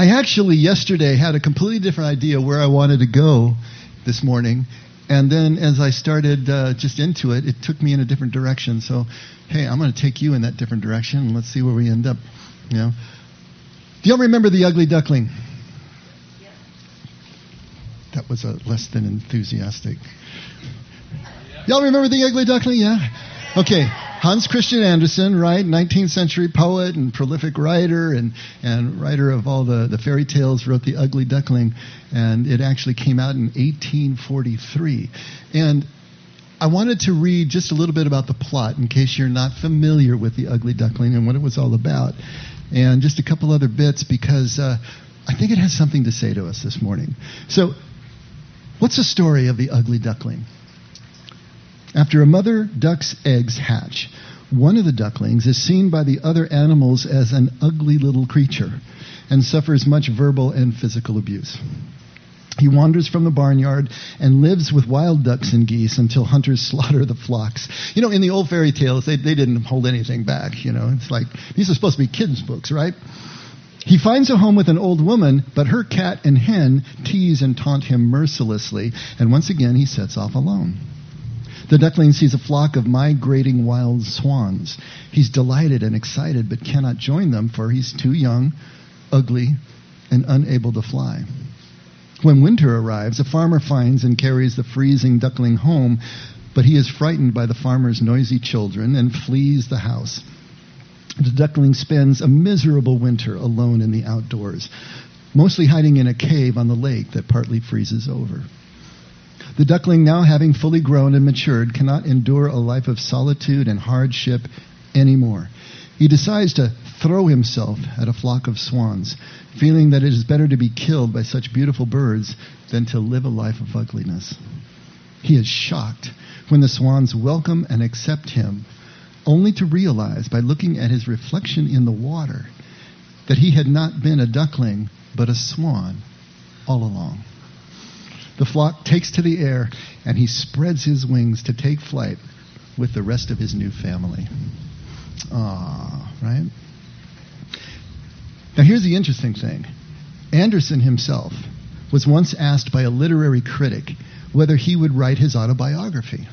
I actually yesterday had a completely different idea where I wanted to go this morning. And then as I started uh, just into it, it took me in a different direction. So, hey, I'm going to take you in that different direction and let's see where we end up. You know? Do y'all remember the ugly duckling? That was a less than enthusiastic. Y'all remember the ugly duckling? Yeah? Okay. Hans Christian Andersen, right? 19th century poet and prolific writer and, and writer of all the, the fairy tales, wrote The Ugly Duckling, and it actually came out in 1843. And I wanted to read just a little bit about the plot in case you're not familiar with The Ugly Duckling and what it was all about, and just a couple other bits because uh, I think it has something to say to us this morning. So, what's the story of The Ugly Duckling? After a mother duck's eggs hatch, one of the ducklings is seen by the other animals as an ugly little creature and suffers much verbal and physical abuse. He wanders from the barnyard and lives with wild ducks and geese until hunters slaughter the flocks. You know, in the old fairy tales, they, they didn't hold anything back. You know, it's like these are supposed to be kids' books, right? He finds a home with an old woman, but her cat and hen tease and taunt him mercilessly, and once again he sets off alone. The duckling sees a flock of migrating wild swans. He's delighted and excited, but cannot join them, for he's too young, ugly, and unable to fly. When winter arrives, a farmer finds and carries the freezing duckling home, but he is frightened by the farmer's noisy children and flees the house. The duckling spends a miserable winter alone in the outdoors, mostly hiding in a cave on the lake that partly freezes over. The duckling, now having fully grown and matured, cannot endure a life of solitude and hardship anymore. He decides to throw himself at a flock of swans, feeling that it is better to be killed by such beautiful birds than to live a life of ugliness. He is shocked when the swans welcome and accept him, only to realize by looking at his reflection in the water that he had not been a duckling but a swan all along. The flock takes to the air, and he spreads his wings to take flight with the rest of his new family. Ah, right? Now, here's the interesting thing Andersen himself was once asked by a literary critic whether he would write his autobiography.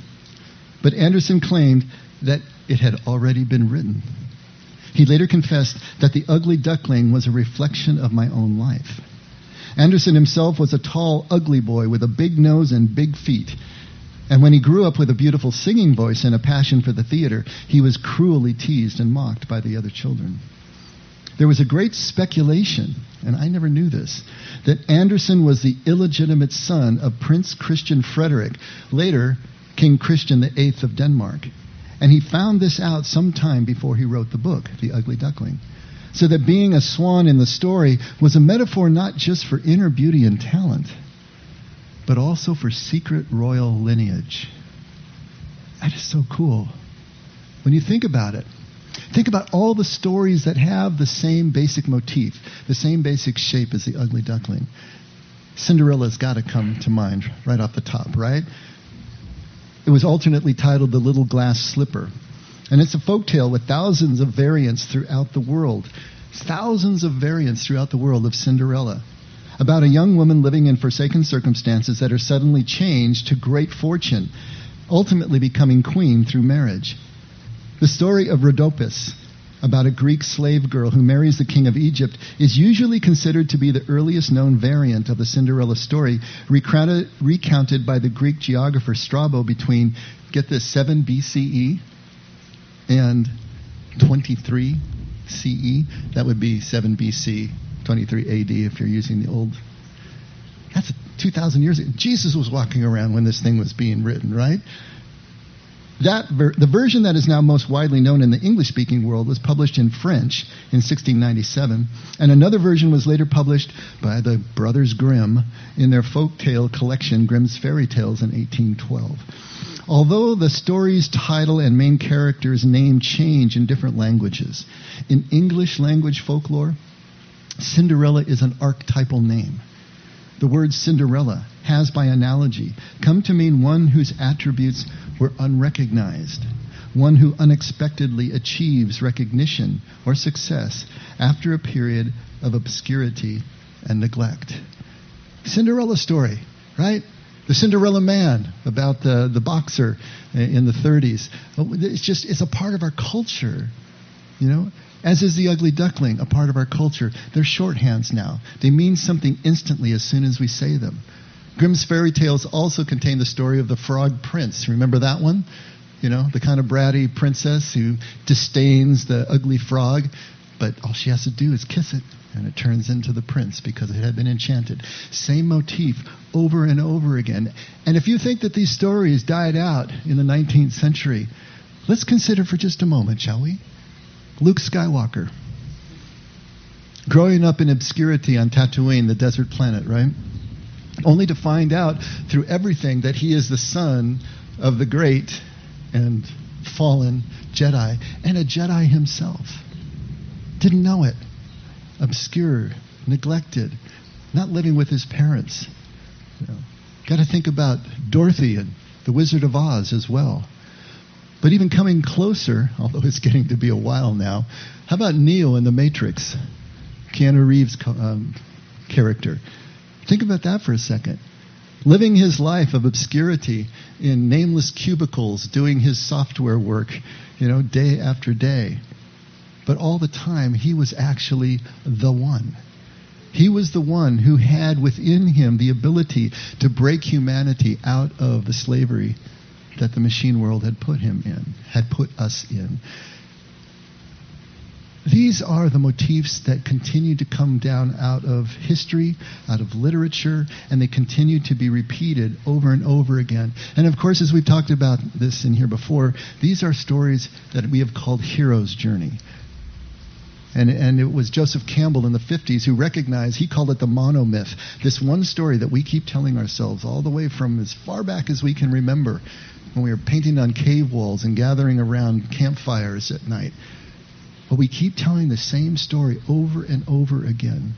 But Andersen claimed that it had already been written. He later confessed that The Ugly Duckling was a reflection of my own life. Andersen himself was a tall, ugly boy with a big nose and big feet. And when he grew up with a beautiful singing voice and a passion for the theater, he was cruelly teased and mocked by the other children. There was a great speculation, and I never knew this, that Andersen was the illegitimate son of Prince Christian Frederick, later King Christian VIII of Denmark. And he found this out sometime before he wrote the book, The Ugly Duckling so that being a swan in the story was a metaphor not just for inner beauty and talent, but also for secret royal lineage. That is so cool. When you think about it, think about all the stories that have the same basic motif, the same basic shape as the ugly duckling. Cinderella's got to come to mind right off the top, right? It was alternately titled The Little Glass Slipper and it's a folk tale with thousands of variants throughout the world. Thousands of variants throughout the world of Cinderella. About a young woman living in forsaken circumstances that are suddenly changed to great fortune, ultimately becoming queen through marriage. The story of Rhodopis, about a Greek slave girl who marries the king of Egypt, is usually considered to be the earliest known variant of the Cinderella story, recounted, recounted by the Greek geographer Strabo between, get this, 7 BCE and 23 CE. That would be 7 BC, 23 AD if you're using the old. That's 2,000 years ago. Jesus was walking around when this thing was being written, right? That ver- the version that is now most widely known in the English speaking world was published in French in 1697, and another version was later published by the Brothers Grimm in their folk tale collection Grimm's Fairy Tales in 1812. Although the story's title and main character's name change in different languages, in English language folklore, Cinderella is an archetypal name. The word Cinderella has, by analogy, come to mean one whose attributes were unrecognized, one who unexpectedly achieves recognition or success after a period of obscurity and neglect. Cinderella story, right? The Cinderella Man about the, the boxer in the 30s. It's just, it's a part of our culture, you know? As is the ugly duckling, a part of our culture. They're shorthands now. They mean something instantly as soon as we say them. Grimm's fairy tales also contain the story of the frog prince. Remember that one? You know, the kind of bratty princess who disdains the ugly frog, but all she has to do is kiss it, and it turns into the prince because it had been enchanted. Same motif over and over again. And if you think that these stories died out in the 19th century, let's consider for just a moment, shall we? Luke Skywalker. Growing up in obscurity on Tatooine, the desert planet, right? Only to find out through everything that he is the son of the great and fallen Jedi and a Jedi himself. Didn't know it. Obscure, neglected, not living with his parents. You know, Got to think about Dorothy and the Wizard of Oz as well. But even coming closer, although it's getting to be a while now, how about Neo in The Matrix? Keanu Reeves' um, character. Think about that for a second. Living his life of obscurity in nameless cubicles, doing his software work, you know, day after day. But all the time, he was actually the one. He was the one who had within him the ability to break humanity out of the slavery that the machine world had put him in, had put us in. These are the motifs that continue to come down out of history, out of literature, and they continue to be repeated over and over again. And of course, as we've talked about this in here before, these are stories that we have called hero's journey. And, and, it was Joseph Campbell in the 50s who recognized, he called it the monomyth, this one story that we keep telling ourselves all the way from as far back as we can remember when we were painting on cave walls and gathering around campfires at night. But we keep telling the same story over and over again.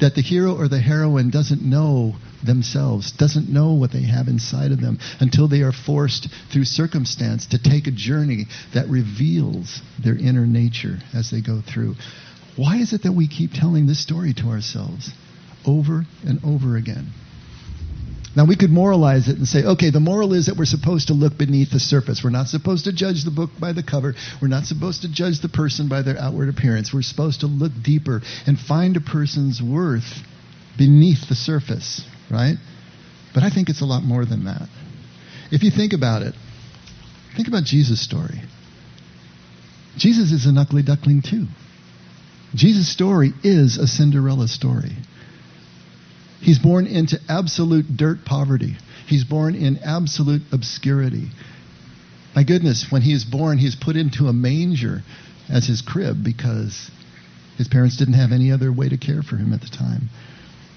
That the hero or the heroine doesn't know themselves, doesn't know what they have inside of them until they are forced through circumstance to take a journey that reveals their inner nature as they go through. Why is it that we keep telling this story to ourselves over and over again? Now, we could moralize it and say, okay, the moral is that we're supposed to look beneath the surface. We're not supposed to judge the book by the cover. We're not supposed to judge the person by their outward appearance. We're supposed to look deeper and find a person's worth beneath the surface, right? But I think it's a lot more than that. If you think about it, think about Jesus' story. Jesus is an ugly duckling, too. Jesus' story is a Cinderella story. He's born into absolute dirt poverty. He's born in absolute obscurity. My goodness, when he is born, he's put into a manger as his crib because his parents didn't have any other way to care for him at the time.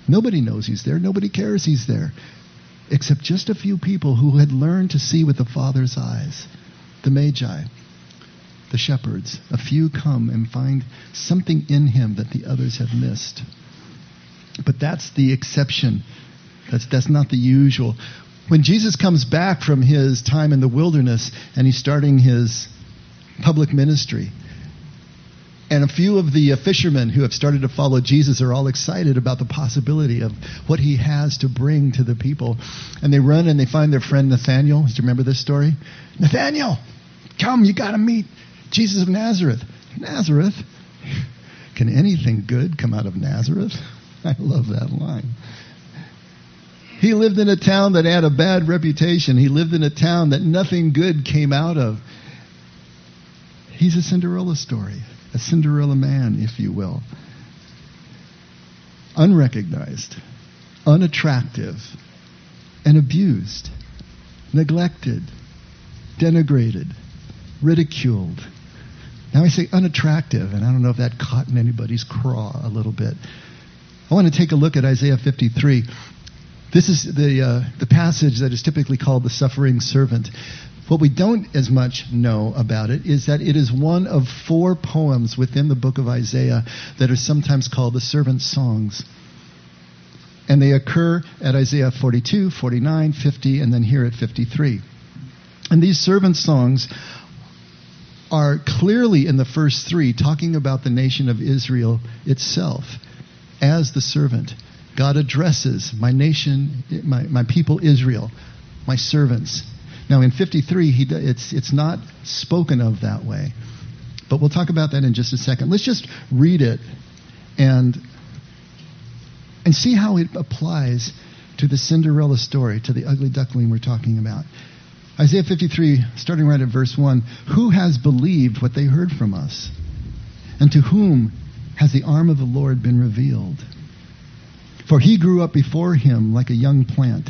Nobody knows he's there. Nobody cares he's there. Except just a few people who had learned to see with the Father's eyes. The Magi, the shepherds. A few come and find something in him that the others have missed. But that's the exception. That's, that's not the usual. When Jesus comes back from his time in the wilderness and he's starting his public ministry, and a few of the uh, fishermen who have started to follow Jesus are all excited about the possibility of what he has to bring to the people. And they run and they find their friend Nathaniel. Do you remember this story? Nathaniel, come, you got to meet Jesus of Nazareth. Nazareth? Can anything good come out of Nazareth? I love that line. He lived in a town that had a bad reputation. He lived in a town that nothing good came out of. He's a Cinderella story, a Cinderella man, if you will. Unrecognized, unattractive, and abused, neglected, denigrated, ridiculed. Now I say unattractive, and I don't know if that caught in anybody's craw a little bit. I want to take a look at Isaiah 53. This is the, uh, the passage that is typically called the suffering servant. What we don't as much know about it is that it is one of four poems within the book of Isaiah that are sometimes called the servant songs. And they occur at Isaiah 42, 49, 50, and then here at 53. And these servant songs are clearly in the first three talking about the nation of Israel itself as the servant. God addresses my nation, my, my people Israel, my servants. Now in 53, he, it's, it's not spoken of that way. But we'll talk about that in just a second. Let's just read it and, and see how it applies to the Cinderella story, to the ugly duckling we're talking about. Isaiah 53, starting right at verse 1 Who has believed what they heard from us? And to whom has the arm of the Lord been revealed? For he grew up before him like a young plant,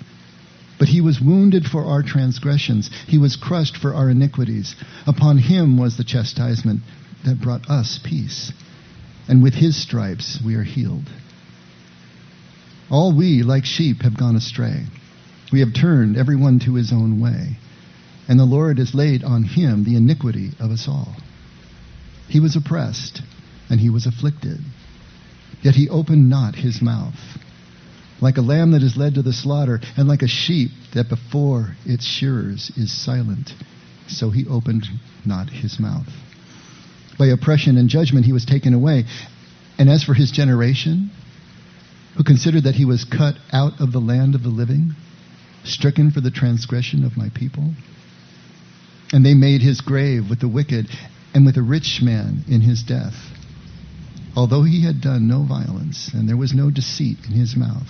But he was wounded for our transgressions, he was crushed for our iniquities. Upon him was the chastisement that brought us peace. And with his stripes we are healed. All we, like sheep, have gone astray. We have turned every one to his own way. And the Lord has laid on him the iniquity of us all. He was oppressed, and he was afflicted Yet he opened not his mouth. Like a lamb that is led to the slaughter, and like a sheep that before its shearers is silent, so he opened not his mouth. By oppression and judgment he was taken away. And as for his generation, who considered that he was cut out of the land of the living, stricken for the transgression of my people, and they made his grave with the wicked and with a rich man in his death although he had done no violence, and there was no deceit in his mouth,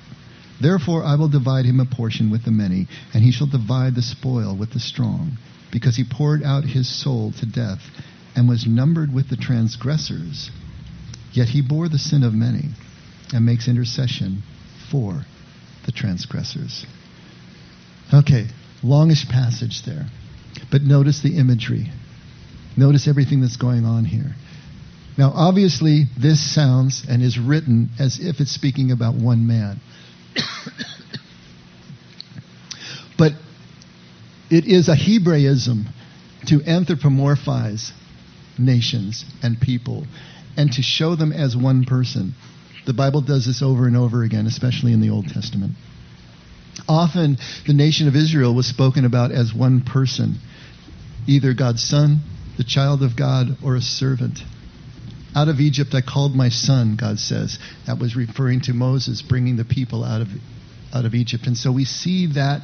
Therefore I will divide him a portion with the many, and he shall divide the spoil with the strong, because he poured out his soul to death, and was numbered with the transgressors. Yet he bore the sin of many, and makes intercession for the transgressors. Okay, longish passage there. But notice the imagery. Notice everything that's going on here. Now, obviously, this sounds and is written as if it's speaking about one man. but it is a Hebraism to anthropomorphize nations and people and to show them as one person. The Bible does this over and over again, especially in the Old Testament. Often, the nation of Israel was spoken about as one person either God's son, the child of God, or a servant. Out of Egypt I called my son, God says. That was referring to Moses bringing the people out of, out of Egypt. And so we see that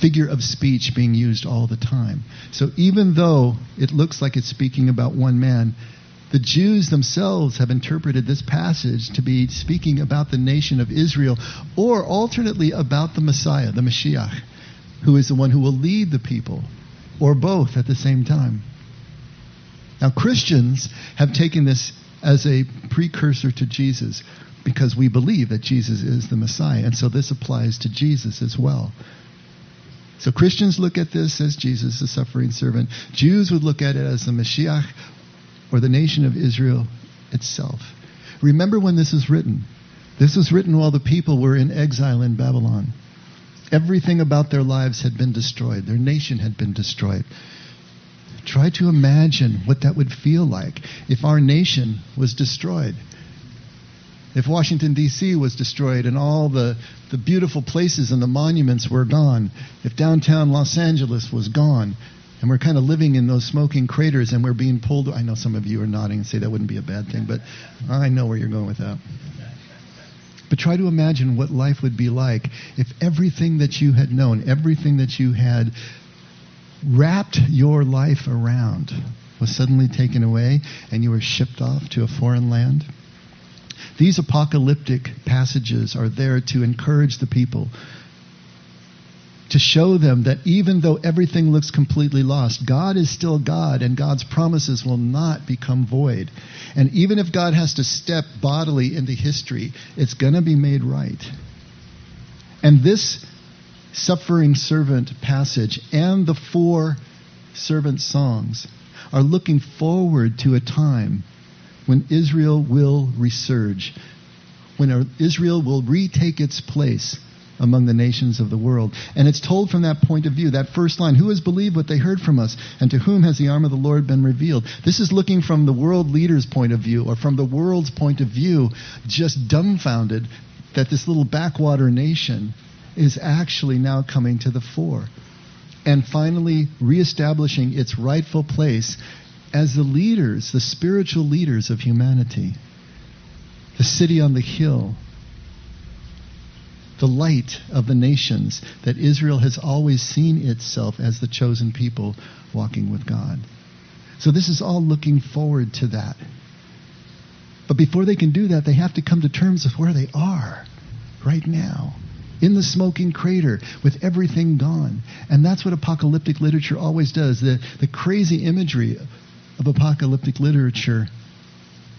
figure of speech being used all the time. So even though it looks like it's speaking about one man, the Jews themselves have interpreted this passage to be speaking about the nation of Israel, or alternately about the Messiah, the Mashiach, who is the one who will lead the people, or both at the same time. Now, Christians have taken this as a precursor to Jesus because we believe that Jesus is the Messiah. And so this applies to Jesus as well. So Christians look at this as Jesus, the suffering servant. Jews would look at it as the Mashiach or the nation of Israel itself. Remember when this was written. This was written while the people were in exile in Babylon. Everything about their lives had been destroyed, their nation had been destroyed. Try to imagine what that would feel like if our nation was destroyed. If Washington, D.C. was destroyed and all the, the beautiful places and the monuments were gone. If downtown Los Angeles was gone. And we're kind of living in those smoking craters and we're being pulled. I know some of you are nodding and say that wouldn't be a bad thing, but I know where you're going with that. But try to imagine what life would be like if everything that you had known, everything that you had wrapped your life around was suddenly taken away and you were shipped off to a foreign land? These apocalyptic passages are there to encourage the people, to show them that even though everything looks completely lost, God is still God and God's promises will not become void. And even if God has to step bodily into history, it's going to be made right. And this suffering servant passage and the four servant songs are looking forward to a time when Israel will resurge, when Israel will retake its place among the nations of the world. And it's told from that point of view, that first line, who has believed what they heard from us, and to whom has the arm of the Lord been revealed? This is looking from the world leader's point of view, or from the world's point of view, just dumbfounded that this little backwater nation is actually now coming to the fore. And finally, reestablishing its rightful place as the leaders, the spiritual leaders of humanity, the city on the hill, the light of the nations, that Israel has always seen itself as the chosen people walking with God. So this is all looking forward to that. But before they can do that, they have to come to terms with where they are right now in the smoking crater with everything gone. And that's what apocalyptic literature always does. The, the crazy imagery of apocalyptic literature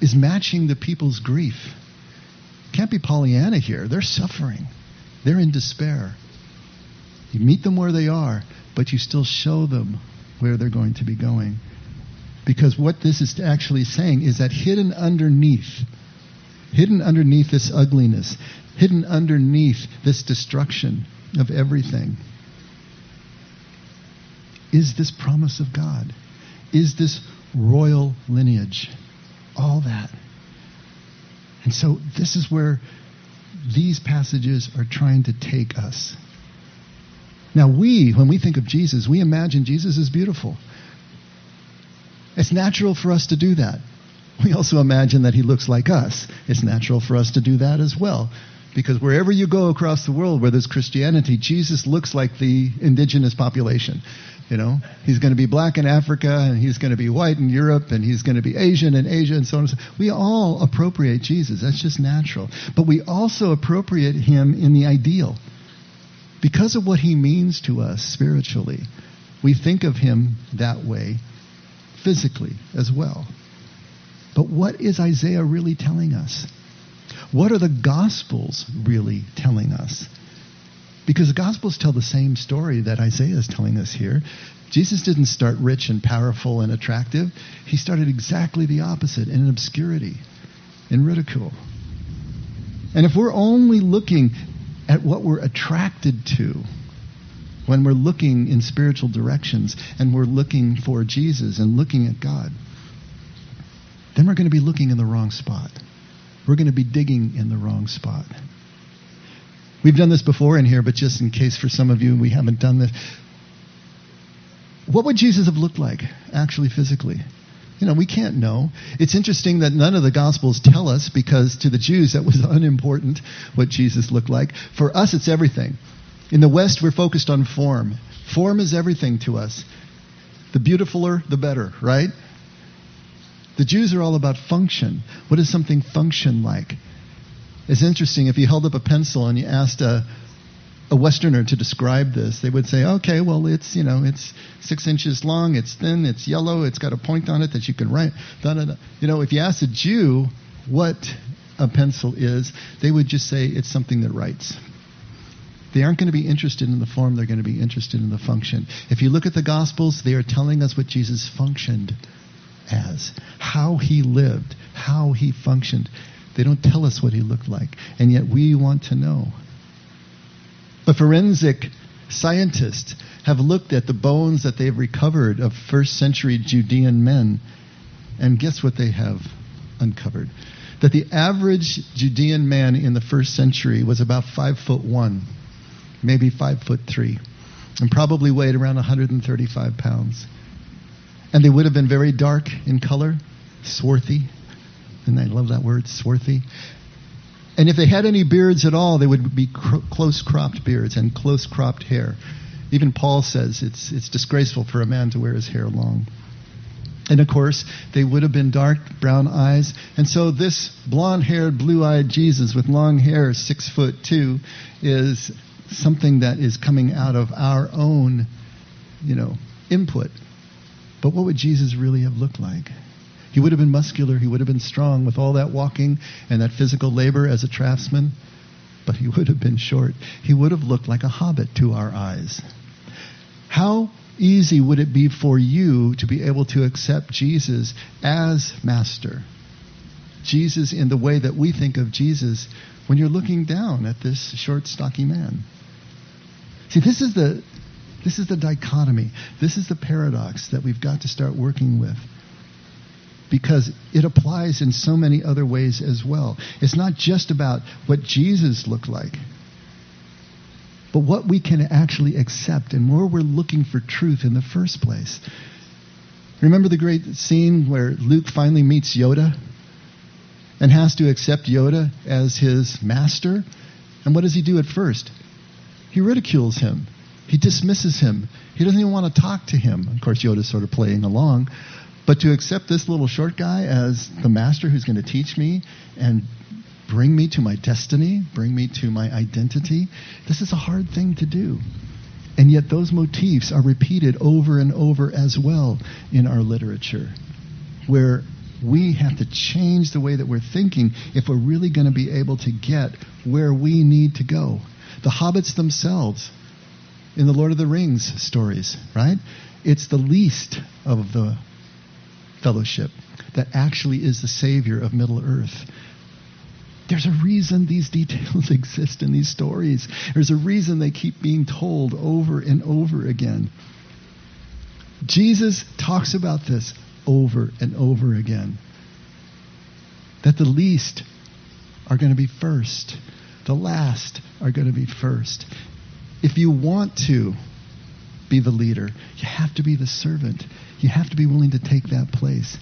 is matching the people's grief. Can't be Pollyanna here. They're suffering, they're in despair. You meet them where they are, but you still show them where they're going to be going. Because what this is actually saying is that hidden underneath, hidden underneath this ugliness, hidden underneath this destruction of everything, is this promise of God, is this royal lineage, all that. And so this is where these passages are trying to take us. Now, we, when we think of Jesus, we imagine Jesus is beautiful. It's natural for us to do that. We also imagine that he looks like us. It's natural for us to do that as well. Because wherever you go across the world where there's Christianity, Jesus looks like the indigenous population. You know, he's going to be black in Africa, and he's going to be white in Europe, and he's going to be Asian in Asia, and so on and so on. We all appropriate Jesus. That's just natural. But we also appropriate him in the ideal. Because of what he means to us spiritually, we think of him that way physically as well. But what is Isaiah really telling us? What are the Gospels really telling us? Because the Gospels tell the same story that Isaiah is telling us here. Jesus didn't start rich and powerful and attractive. He started exactly the opposite in obscurity, in ridicule. And if we're only looking at what we're attracted to when we're looking in spiritual directions and we're looking for Jesus and looking at God, then we're going to be looking in the wrong spot. We're going to be digging in the wrong spot. We've done this before in here, but just in case for some of you we haven't done this. What would Jesus have looked like, actually, physically? You know, we can't know. It's interesting that none of the Gospels tell us because to the Jews that was unimportant what Jesus looked like. For us, it's everything. In the West, we're focused on form. Form is everything to us. The beautifuler, the better, right? The Jews are all about function. What does something function like? It's interesting if you held up a pencil and you asked a, a Westerner to describe this, they would say, okay, well, it's, you know, it's six inches long, it's thin, it's yellow, it's got a point on it that you can write. Da, da, da. You know, if you ask a Jew what a pencil is, they would just say it's something that writes. They aren't going to be interested in the form, they're going to be interested in the function. If you look at the Gospels, they are telling us what Jesus functioned as, how he lived, how he functioned. They don't tell us what he looked like, and yet we want to know. But forensic scientists have looked at the bones that they've recovered of first century Judean men, and guess what they have uncovered? That the average Judean man in the first century was about five foot one, maybe five foot three, and probably weighed around 135 pounds. And they would have been very dark in color, swarthy, and I love that word, swarthy. And if they had any beards at all, they would be cr- close cropped beards and close cropped hair. Even Paul says it's, it's disgraceful for a man to wear his hair long. And of course, they would have been dark brown eyes. And so this blonde haired, blue eyed Jesus with long hair, six foot two, is something that is coming out of our own, you know, input. But what would Jesus really have looked like? He would have been muscular, he would have been strong with all that walking and that physical labor as a craftsman, but he would have been short. He would have looked like a hobbit to our eyes. How easy would it be for you to be able to accept Jesus as master? Jesus in the way that we think of Jesus when you're looking down at this short, stocky man. See, this is the this is the dichotomy. This is the paradox that we've got to start working with. Because it applies in so many other ways as well. It's not just about what Jesus looked like but what we can actually accept and where we're looking for truth in the first place. Remember the great scene where Luke finally meets Yoda and has to accept Yoda as his master? And what does he do at first? He ridicules him. He dismisses him. He doesn't even want to talk to him. Of course, Yoda's sort of playing along. But to accept this little short guy as the master who's going to teach me and bring me to my destiny, bring me to my identity. This is a hard thing to do. And yet, those motifs are repeated over and over as well in our literature, where we have to change the way that we're thinking if we're really going to be able to get where we need to go. The hobbits themselves, in the Lord of the Rings stories, right? It's the least of the fellowship that actually is the savior of Middle Earth. There's a reason these details exist in these stories. There's a reason they keep being told over and over again. Jesus talks about this over and over again. That the least are going to be first, the last are going to be first. If you want to be the leader, you have to be the servant. You have to be willing to take that place.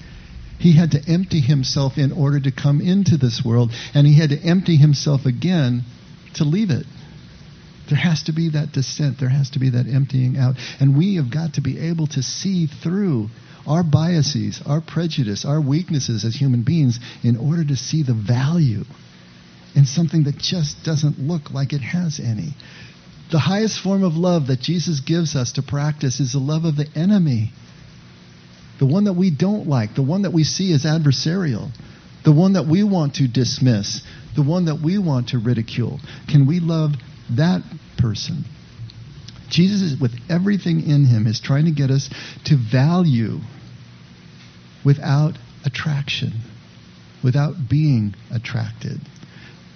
He had to empty himself in order to come into this world, and he had to empty himself again to leave it. There has to be that descent, there has to be that emptying out. And we have got to be able to see through our biases, our prejudice, our weaknesses as human beings in order to see the value in something that just doesn't look like it has any. The highest form of love that Jesus gives us to practice is the love of the enemy the one that we don't like, the one that we see as adversarial, the one that we want to dismiss, the one that we want to ridicule. Can we love that person? Jesus, is, with everything in him, is trying to get us to value without attraction, without being attracted,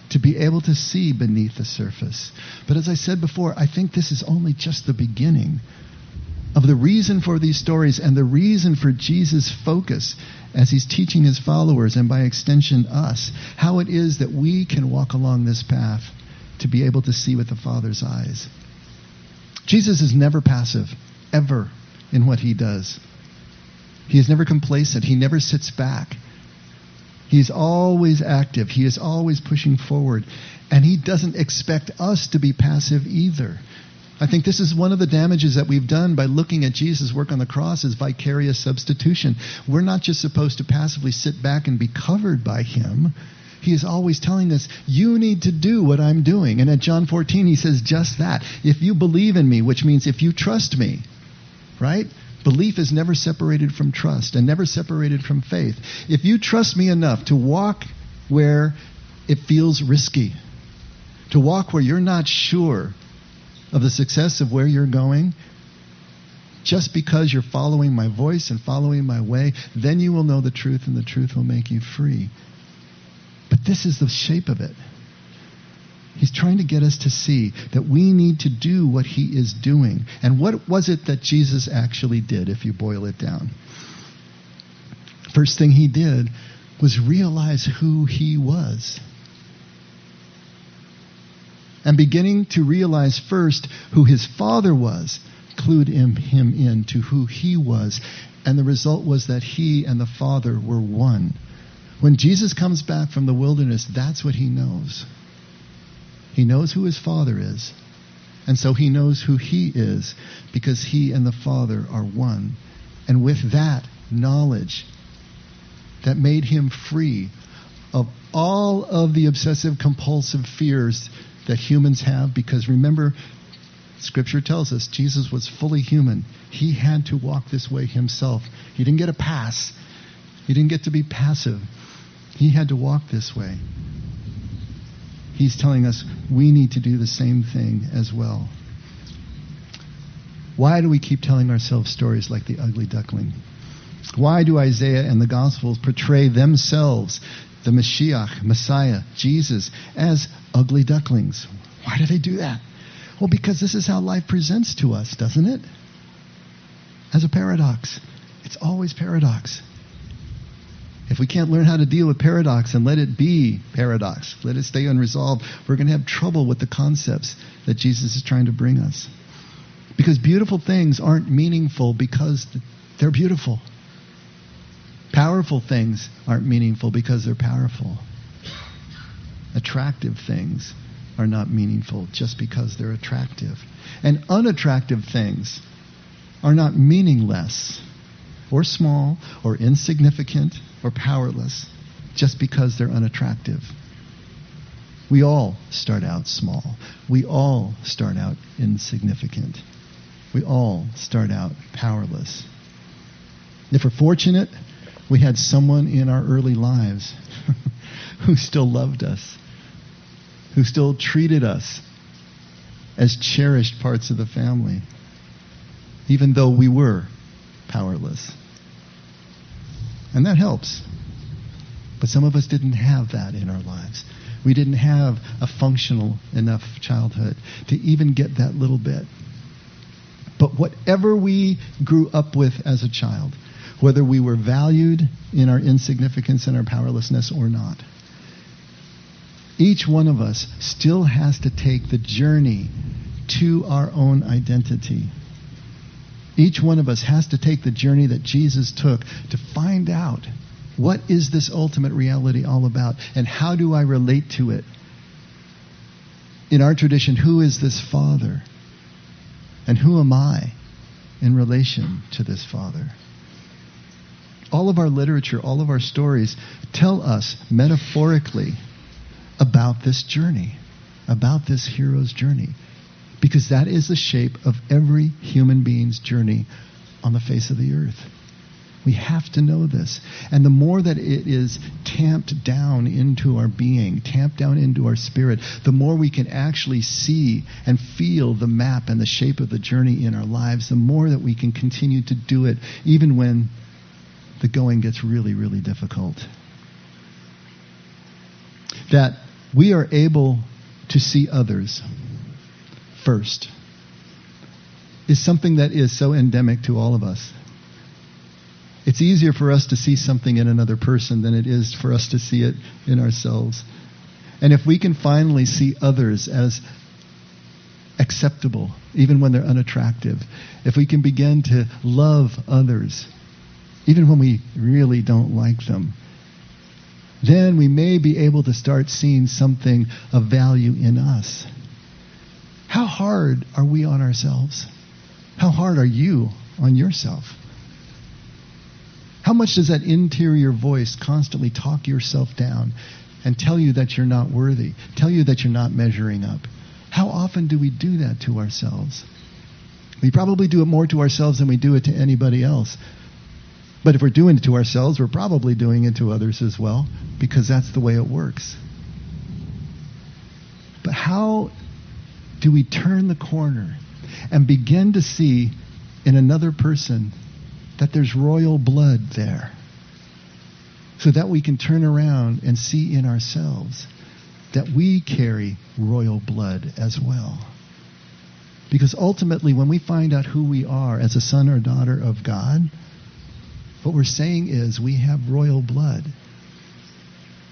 to be able to see beneath the surface. But as I said before, I think this is only just the beginning of the reason for these stories and the reason for Jesus' focus as he's teaching his followers and by extension us, how it is that we can walk along this path to be able to see with the Father's eyes. Jesus is never passive, ever, in what he does. He is never complacent. He never sits back. He's always active. He is always pushing forward. And he doesn't expect us to be passive either. I think this is one of the damages that we've done by looking at Jesus' work on the cross as vicarious substitution. We're not just supposed to passively sit back and be covered by him. He is always telling us, you need to do what I'm doing. And at John 14, he says just that. If you believe in me, which means if you trust me, right? Belief is never separated from trust and never separated from faith. If you trust me enough to walk where it feels risky, to walk where you're not sure of the success of where you're going, just because you're following my voice and following my way, then you will know the truth and the truth will make you free. But this is the shape of it. He's trying to get us to see that we need to do what he is doing. And what was it that Jesus actually did, if you boil it down? First thing he did was realize who he was and beginning to realize first who his father was, clued him, him in to who he was. And the result was that he and the Father were one. When Jesus comes back from the wilderness, that's what he knows. He knows who his Father is. And so he knows who he is because he and the Father are one. And with that, knowledge that made him free of all of the obsessive compulsive fears that humans have because remember scripture tells us Jesus was fully human. He had to walk this way himself. He didn't get a pass. He didn't get to be passive. He had to walk this way. He's telling us we need to do the same thing as well. Why do we keep telling ourselves stories like the ugly duckling? Why do Isaiah and the Gospels portray themselves, the Mashiach, Messiah, Jesus, as ugly ducklings? Why do they do that? Well, because this is how life presents to us, doesn't it? As a paradox. It's always paradox. If we can't learn how to deal with paradox and let it be paradox, let it stay unresolved, we're going to have trouble with the concepts that Jesus is trying to bring us. Because beautiful things aren't meaningful because they're beautiful. Powerful things aren't meaningful because they're powerful. Attractive things are not meaningful just because they're attractive. And unattractive things are not meaningless or small or insignificant or powerless just because they're unattractive. We all start out small. We all start out insignificant. We all start out powerless. If we're fortunate, we had someone in our early lives who still loved us, who still treated us as cherished parts of the family, even though we were powerless. And that helps. But some of us didn't have that in our lives. We didn't have a functional enough childhood to even get that little bit. But whatever we grew up with as a child, whether we were valued in our insignificance and our powerlessness or not, each one of us still has to take the journey to our own identity. Each one of us has to take the journey that Jesus took to find out what is this ultimate reality all about and how do I relate to it? In our tradition, who is this Father? And who am I in relation to this Father? All of our literature, all of our stories tell us metaphorically about this journey, about this hero's journey, because that is the shape of every human being's journey on the face of the earth. We have to know this. And the more that it is tamped down into our being, tamped down into our spirit, the more we can actually see and feel the map and the shape of the journey in our lives, the more that we can continue to do it, even when the going gets really, really difficult. That we are able to see others first is something that is so endemic to all of us. It's easier for us to see something in another person than it is for us to see it in ourselves. And if we can finally see others as acceptable, even when they're unattractive, if we can begin to love others, even when we really don't like them, then we may be able to start seeing something of value in us. How hard are we on ourselves? How hard are you on yourself? How much does that interior voice constantly talk yourself down and tell you that you're not worthy, tell you that you're not measuring up? How often do we do that to ourselves? We probably do it more to ourselves than we do it to anybody else. But if we're doing it to ourselves, we're probably doing it to others as well, because that's the way it works. But how do we turn the corner and begin to see in another person that there's royal blood there. So that we can turn around and see in ourselves that we carry royal blood as well. Because ultimately, when we find out who we are as a son or daughter of God, what we're saying is we have royal blood.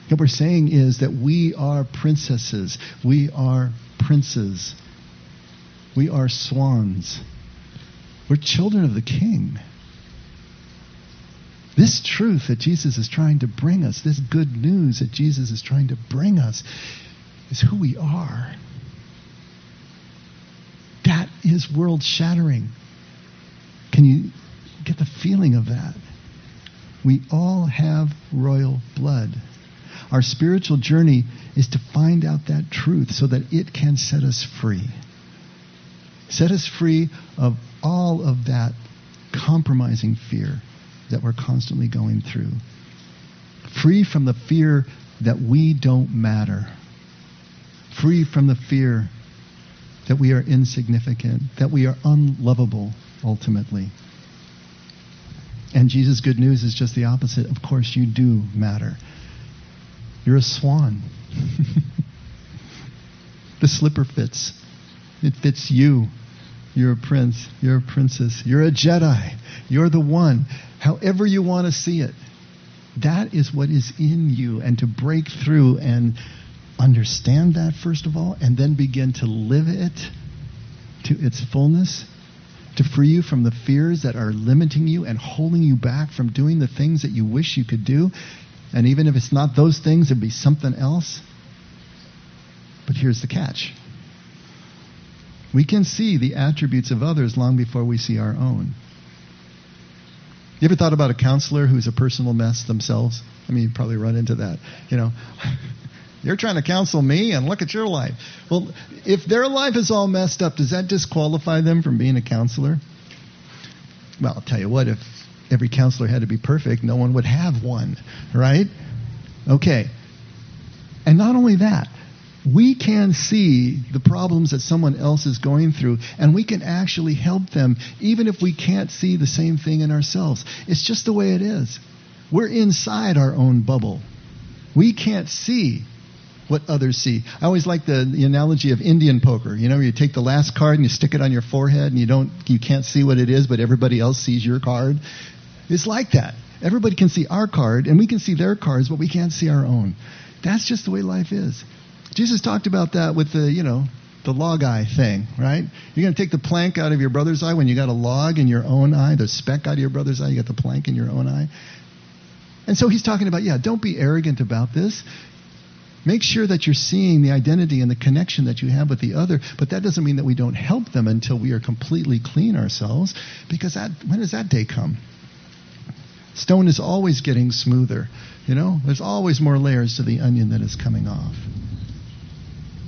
What we're saying is that we are princesses, we are princes, we are swans. We're children of the king. This truth that Jesus is trying to bring us, this good news that Jesus is trying to bring us, is who we are. That is world shattering. Can you get the feeling of that? We all have royal blood. Our spiritual journey is to find out that truth so that it can set us free. Set us free of all of that compromising fear that we're constantly going through. Free from the fear that we don't matter. Free from the fear that we are insignificant, that we are unlovable ultimately. And Jesus' good news is just the opposite. Of course, you do matter. You're a swan. the slipper fits. It fits you. You're a prince. You're a princess. You're a Jedi. You're the one. However you want to see it. That is what is in you. And to break through and understand that, first of all, and then begin to live it to its fullness, to free you from the fears that are limiting you and holding you back from doing the things that you wish you could do. And even if it's not those things, it'd be something else. But here's the catch we can see the attributes of others long before we see our own. You ever thought about a counselor who's a personal mess themselves? I mean, you probably run into that. You know, you're trying to counsel me, and look at your life. Well, if their life is all messed up, does that disqualify them from being a counselor? Well, I'll tell you what, if every counselor had to be perfect, no one would have one, right? Okay. And not only that, we can see the problems that someone else is going through, and we can actually help them even if we can't see the same thing in ourselves. It's just the way it is. We're inside our own bubble. We can't see what others see. I always like the, the analogy of Indian poker. You know, you take the last card and you stick it on your forehead, and you don't, you can't see what it is, but everybody else sees your card. It's like that. Everybody can see our card, and we can see their cards, but we can't see our own. That's just the way life is. Jesus talked about that with the, you know, the log eye thing, right? You're going to take the plank out of your brother's eye when you got a log in your own eye, the speck out of your brother's eye, you got the plank in your own eye. And so he's talking about, yeah, don't be arrogant about this. Make sure that you're seeing the identity and the connection that you have with the other, but that doesn't mean that we don't help them until we are completely clean ourselves, because that, when does that day come? Stone is always getting smoother. You know, there's always more layers to the onion that is coming off.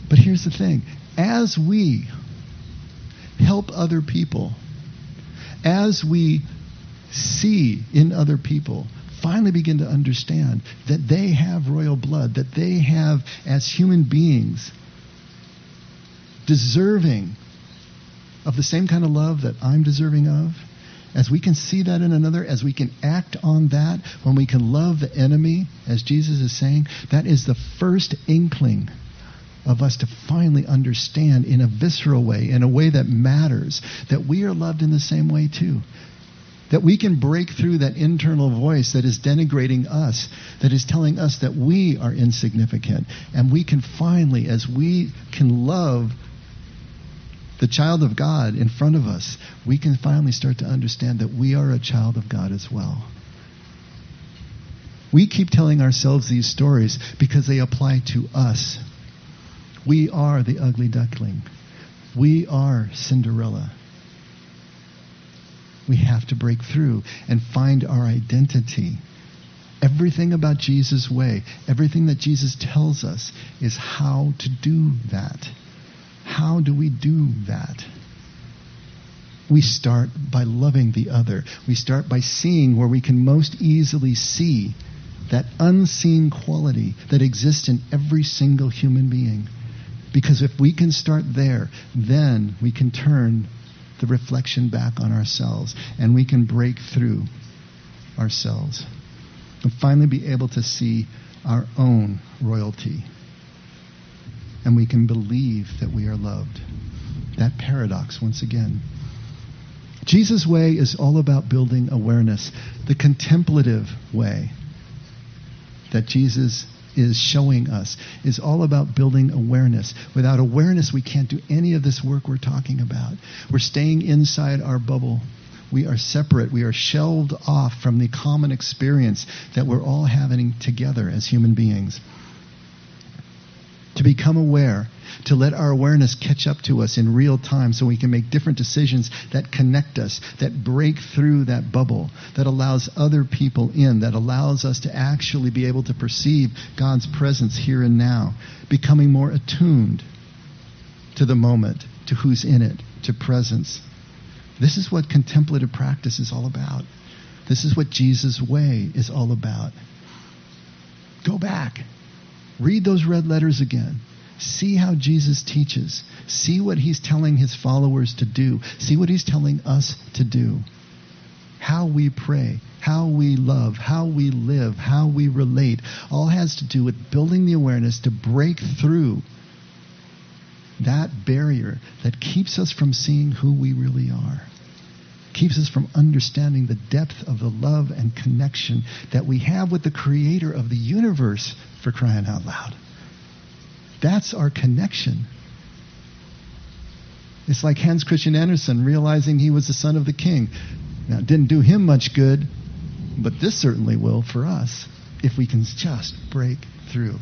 But here's the thing as we help other people, as we see in other people, finally begin to understand that they have royal blood, that they have, as human beings, deserving of the same kind of love that I'm deserving of, as we can see that in another, as we can act on that, when we can love the enemy, as Jesus is saying, that is the first inkling of us to finally understand in a visceral way, in a way that matters, that we are loved in the same way too. That we can break through that internal voice that is denigrating us, that is telling us that we are insignificant. And we can finally, as we can love the child of God in front of us, we can finally start to understand that we are a child of God as well. We keep telling ourselves these stories because they apply to us. We are the ugly duckling. We are Cinderella. We have to break through and find our identity. Everything about Jesus' way, everything that Jesus tells us is how to do that. How do we do that? We start by loving the other. We start by seeing where we can most easily see that unseen quality that exists in every single human being. Because if we can start there, then we can turn the reflection back on ourselves and we can break through ourselves and finally be able to see our own royalty. And we can believe that we are loved. That paradox, once again. Jesus' way is all about building awareness, the contemplative way that Jesus is showing us is all about building awareness. Without awareness, we can't do any of this work we're talking about. We're staying inside our bubble. We are separate. We are shelved off from the common experience that we're all having together as human beings. To become aware, to let our awareness catch up to us in real time so we can make different decisions that connect us, that break through that bubble, that allows other people in, that allows us to actually be able to perceive God's presence here and now, becoming more attuned to the moment, to who's in it, to presence. This is what contemplative practice is all about. This is what Jesus' way is all about. Go back. Read those red letters again. See how Jesus teaches. See what he's telling his followers to do. See what he's telling us to do. How we pray, how we love, how we live, how we relate, all has to do with building the awareness to break through that barrier that keeps us from seeing who we really are keeps us from understanding the depth of the love and connection that we have with the creator of the universe for crying out loud. That's our connection. It's like Hans Christian Andersen realizing he was the son of the king. Now, it didn't do him much good, but this certainly will for us if we can just break through.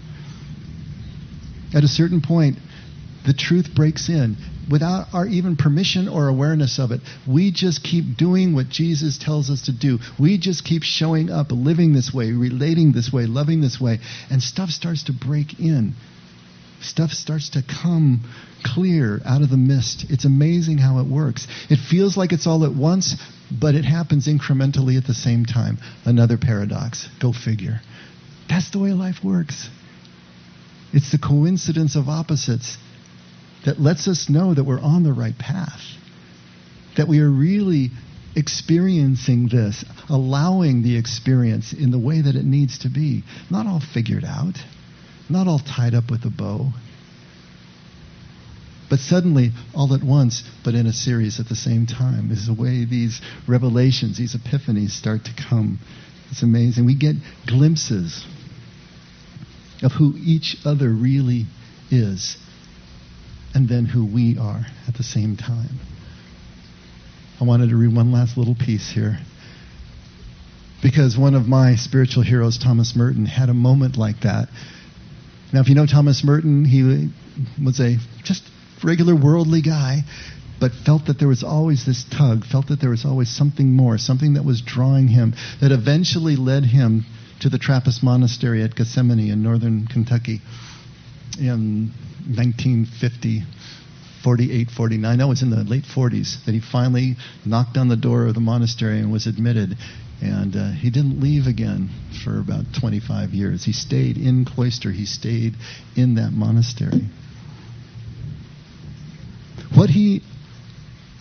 At a certain point, the truth breaks in without our even permission or awareness of it. We just keep doing what Jesus tells us to do. We just keep showing up, living this way, relating this way, loving this way, and stuff starts to break in. Stuff starts to come clear out of the mist. It's amazing how it works. It feels like it's all at once, but it happens incrementally at the same time. Another paradox. Go figure. That's the way life works. It's the coincidence of opposites that lets us know that we're on the right path, that we are really experiencing this, allowing the experience in the way that it needs to be, not all figured out, not all tied up with a bow. But suddenly, all at once, but in a series at the same time, is the way these revelations, these epiphanies start to come. It's amazing. We get glimpses of who each other really is and then who we are at the same time. I wanted to read one last little piece here. Because one of my spiritual heroes, Thomas Merton, had a moment like that. Now, if you know Thomas Merton, he was a just regular worldly guy, but felt that there was always this tug, felt that there was always something more, something that was drawing him, that eventually led him to the Trappist monastery at Gethsemane in northern Kentucky in 1950, 48, 49. No, it was in the late 40s that he finally knocked on the door of the monastery and was admitted. And uh, he didn't leave again for about 25 years. He stayed in cloister, he stayed in that monastery. What he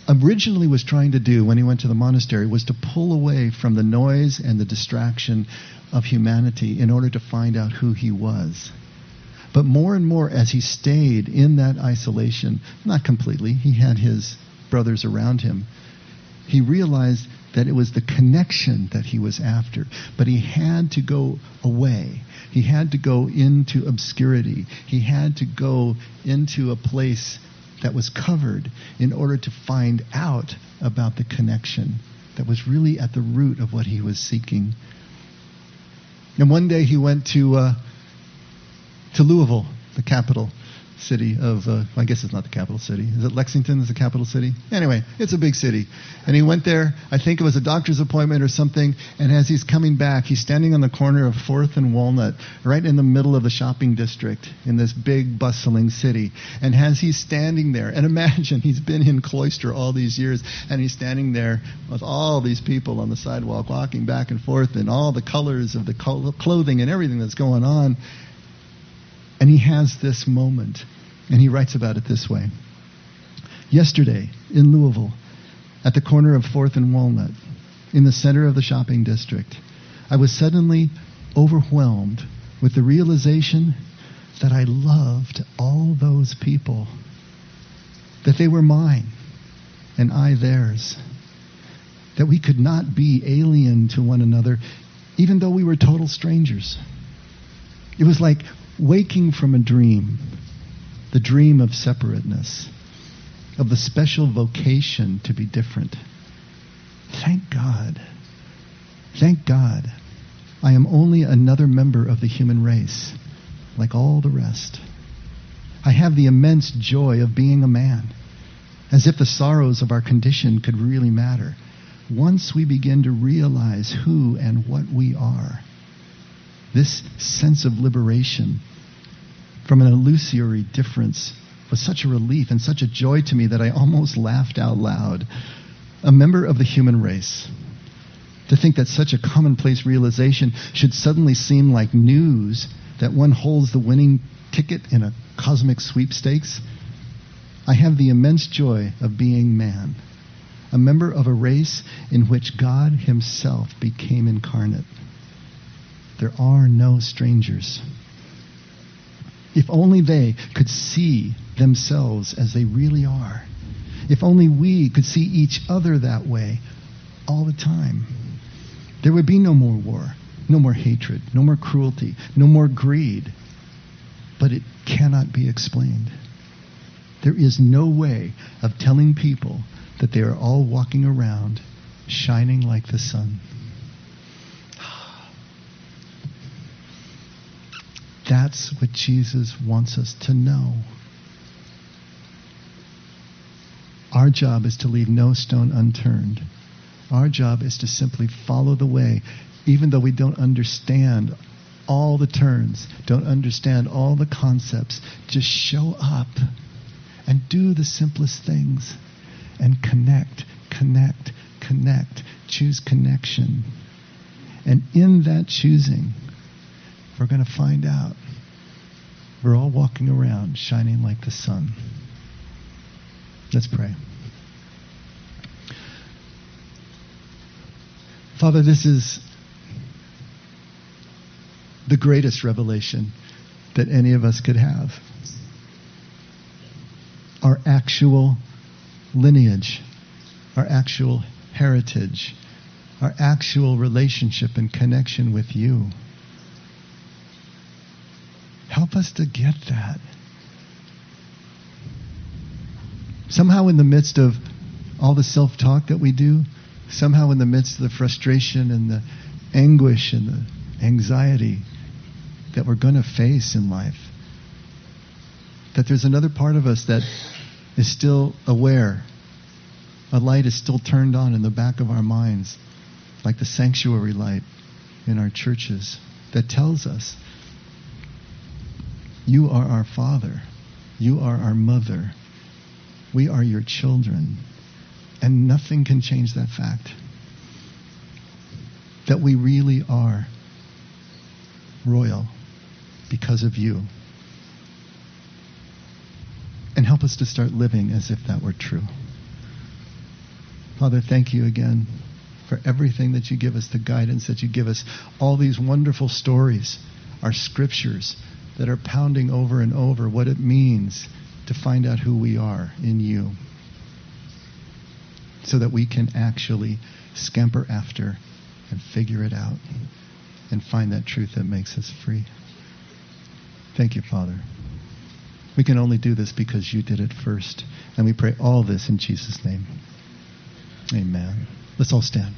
originally was trying to do when he went to the monastery was to pull away from the noise and the distraction of humanity in order to find out who he was. But more and more, as he stayed in that isolation, not completely, he had his brothers around him, he realized that it was the connection that he was after. But he had to go away. He had to go into obscurity. He had to go into a place that was covered in order to find out about the connection that was really at the root of what he was seeking. And one day he went to uh, to Louisville, the capital city of, uh, I guess it's not the capital city. Is it Lexington is the capital city? Anyway, it's a big city. And he went there, I think it was a doctor's appointment or something, and as he's coming back, he's standing on the corner of 4th and Walnut, right in the middle of the shopping district in this big, bustling city. And as he's standing there, and imagine he's been in cloister all these years, and he's standing there with all these people on the sidewalk walking back and forth, and all the colors of the clothing and everything that's going on. And he has this moment, and he writes about it this way. Yesterday in Louisville, at the corner of 4th and Walnut, in the center of the shopping district, I was suddenly overwhelmed with the realization that I loved all those people, that they were mine and I theirs, that we could not be alien to one another, even though we were total strangers. It was like waking from a dream, the dream of separateness, of the special vocation to be different. Thank God. Thank God. I am only another member of the human race, like all the rest. I have the immense joy of being a man, as if the sorrows of our condition could really matter. Once we begin to realize who and what we are, this sense of liberation from an illusory difference was such a relief and such a joy to me that I almost laughed out loud. A member of the human race. To think that such a commonplace realization should suddenly seem like news that one holds the winning ticket in a cosmic sweepstakes. I have the immense joy of being man, a member of a race in which God Himself became incarnate. There are no strangers. If only they could see themselves as they really are. If only we could see each other that way all the time. There would be no more war, no more hatred, no more cruelty, no more greed. But it cannot be explained. There is no way of telling people that they are all walking around shining like the sun. That's what Jesus wants us to know. Our job is to leave no stone unturned. Our job is to simply follow the way, even though we don't understand all the turns, don't understand all the concepts. Just show up and do the simplest things and connect, connect, connect. Choose connection. And in that choosing, we're going to find out. We're all walking around shining like the sun. Let's pray. Father, this is the greatest revelation that any of us could have. Our actual lineage, our actual heritage, our actual relationship and connection with you. Help us to get that. Somehow, in the midst of all the self talk that we do, somehow in the midst of the frustration and the anguish and the anxiety that we're going to face in life, that there's another part of us that is still aware. A light is still turned on in the back of our minds, like the sanctuary light in our churches, that tells us you are our Father. You are our mother. We are your children. And nothing can change that fact. That we really are royal because of you. And help us to start living as if that were true. Father, thank you again for everything that you give us, the guidance that you give us, all these wonderful stories, our scriptures, that are pounding over and over what it means to find out who we are in you so that we can actually scamper after and figure it out and find that truth that makes us free. Thank you, Father. We can only do this because you did it first. And we pray all this in Jesus' name. Amen. Let's all stand.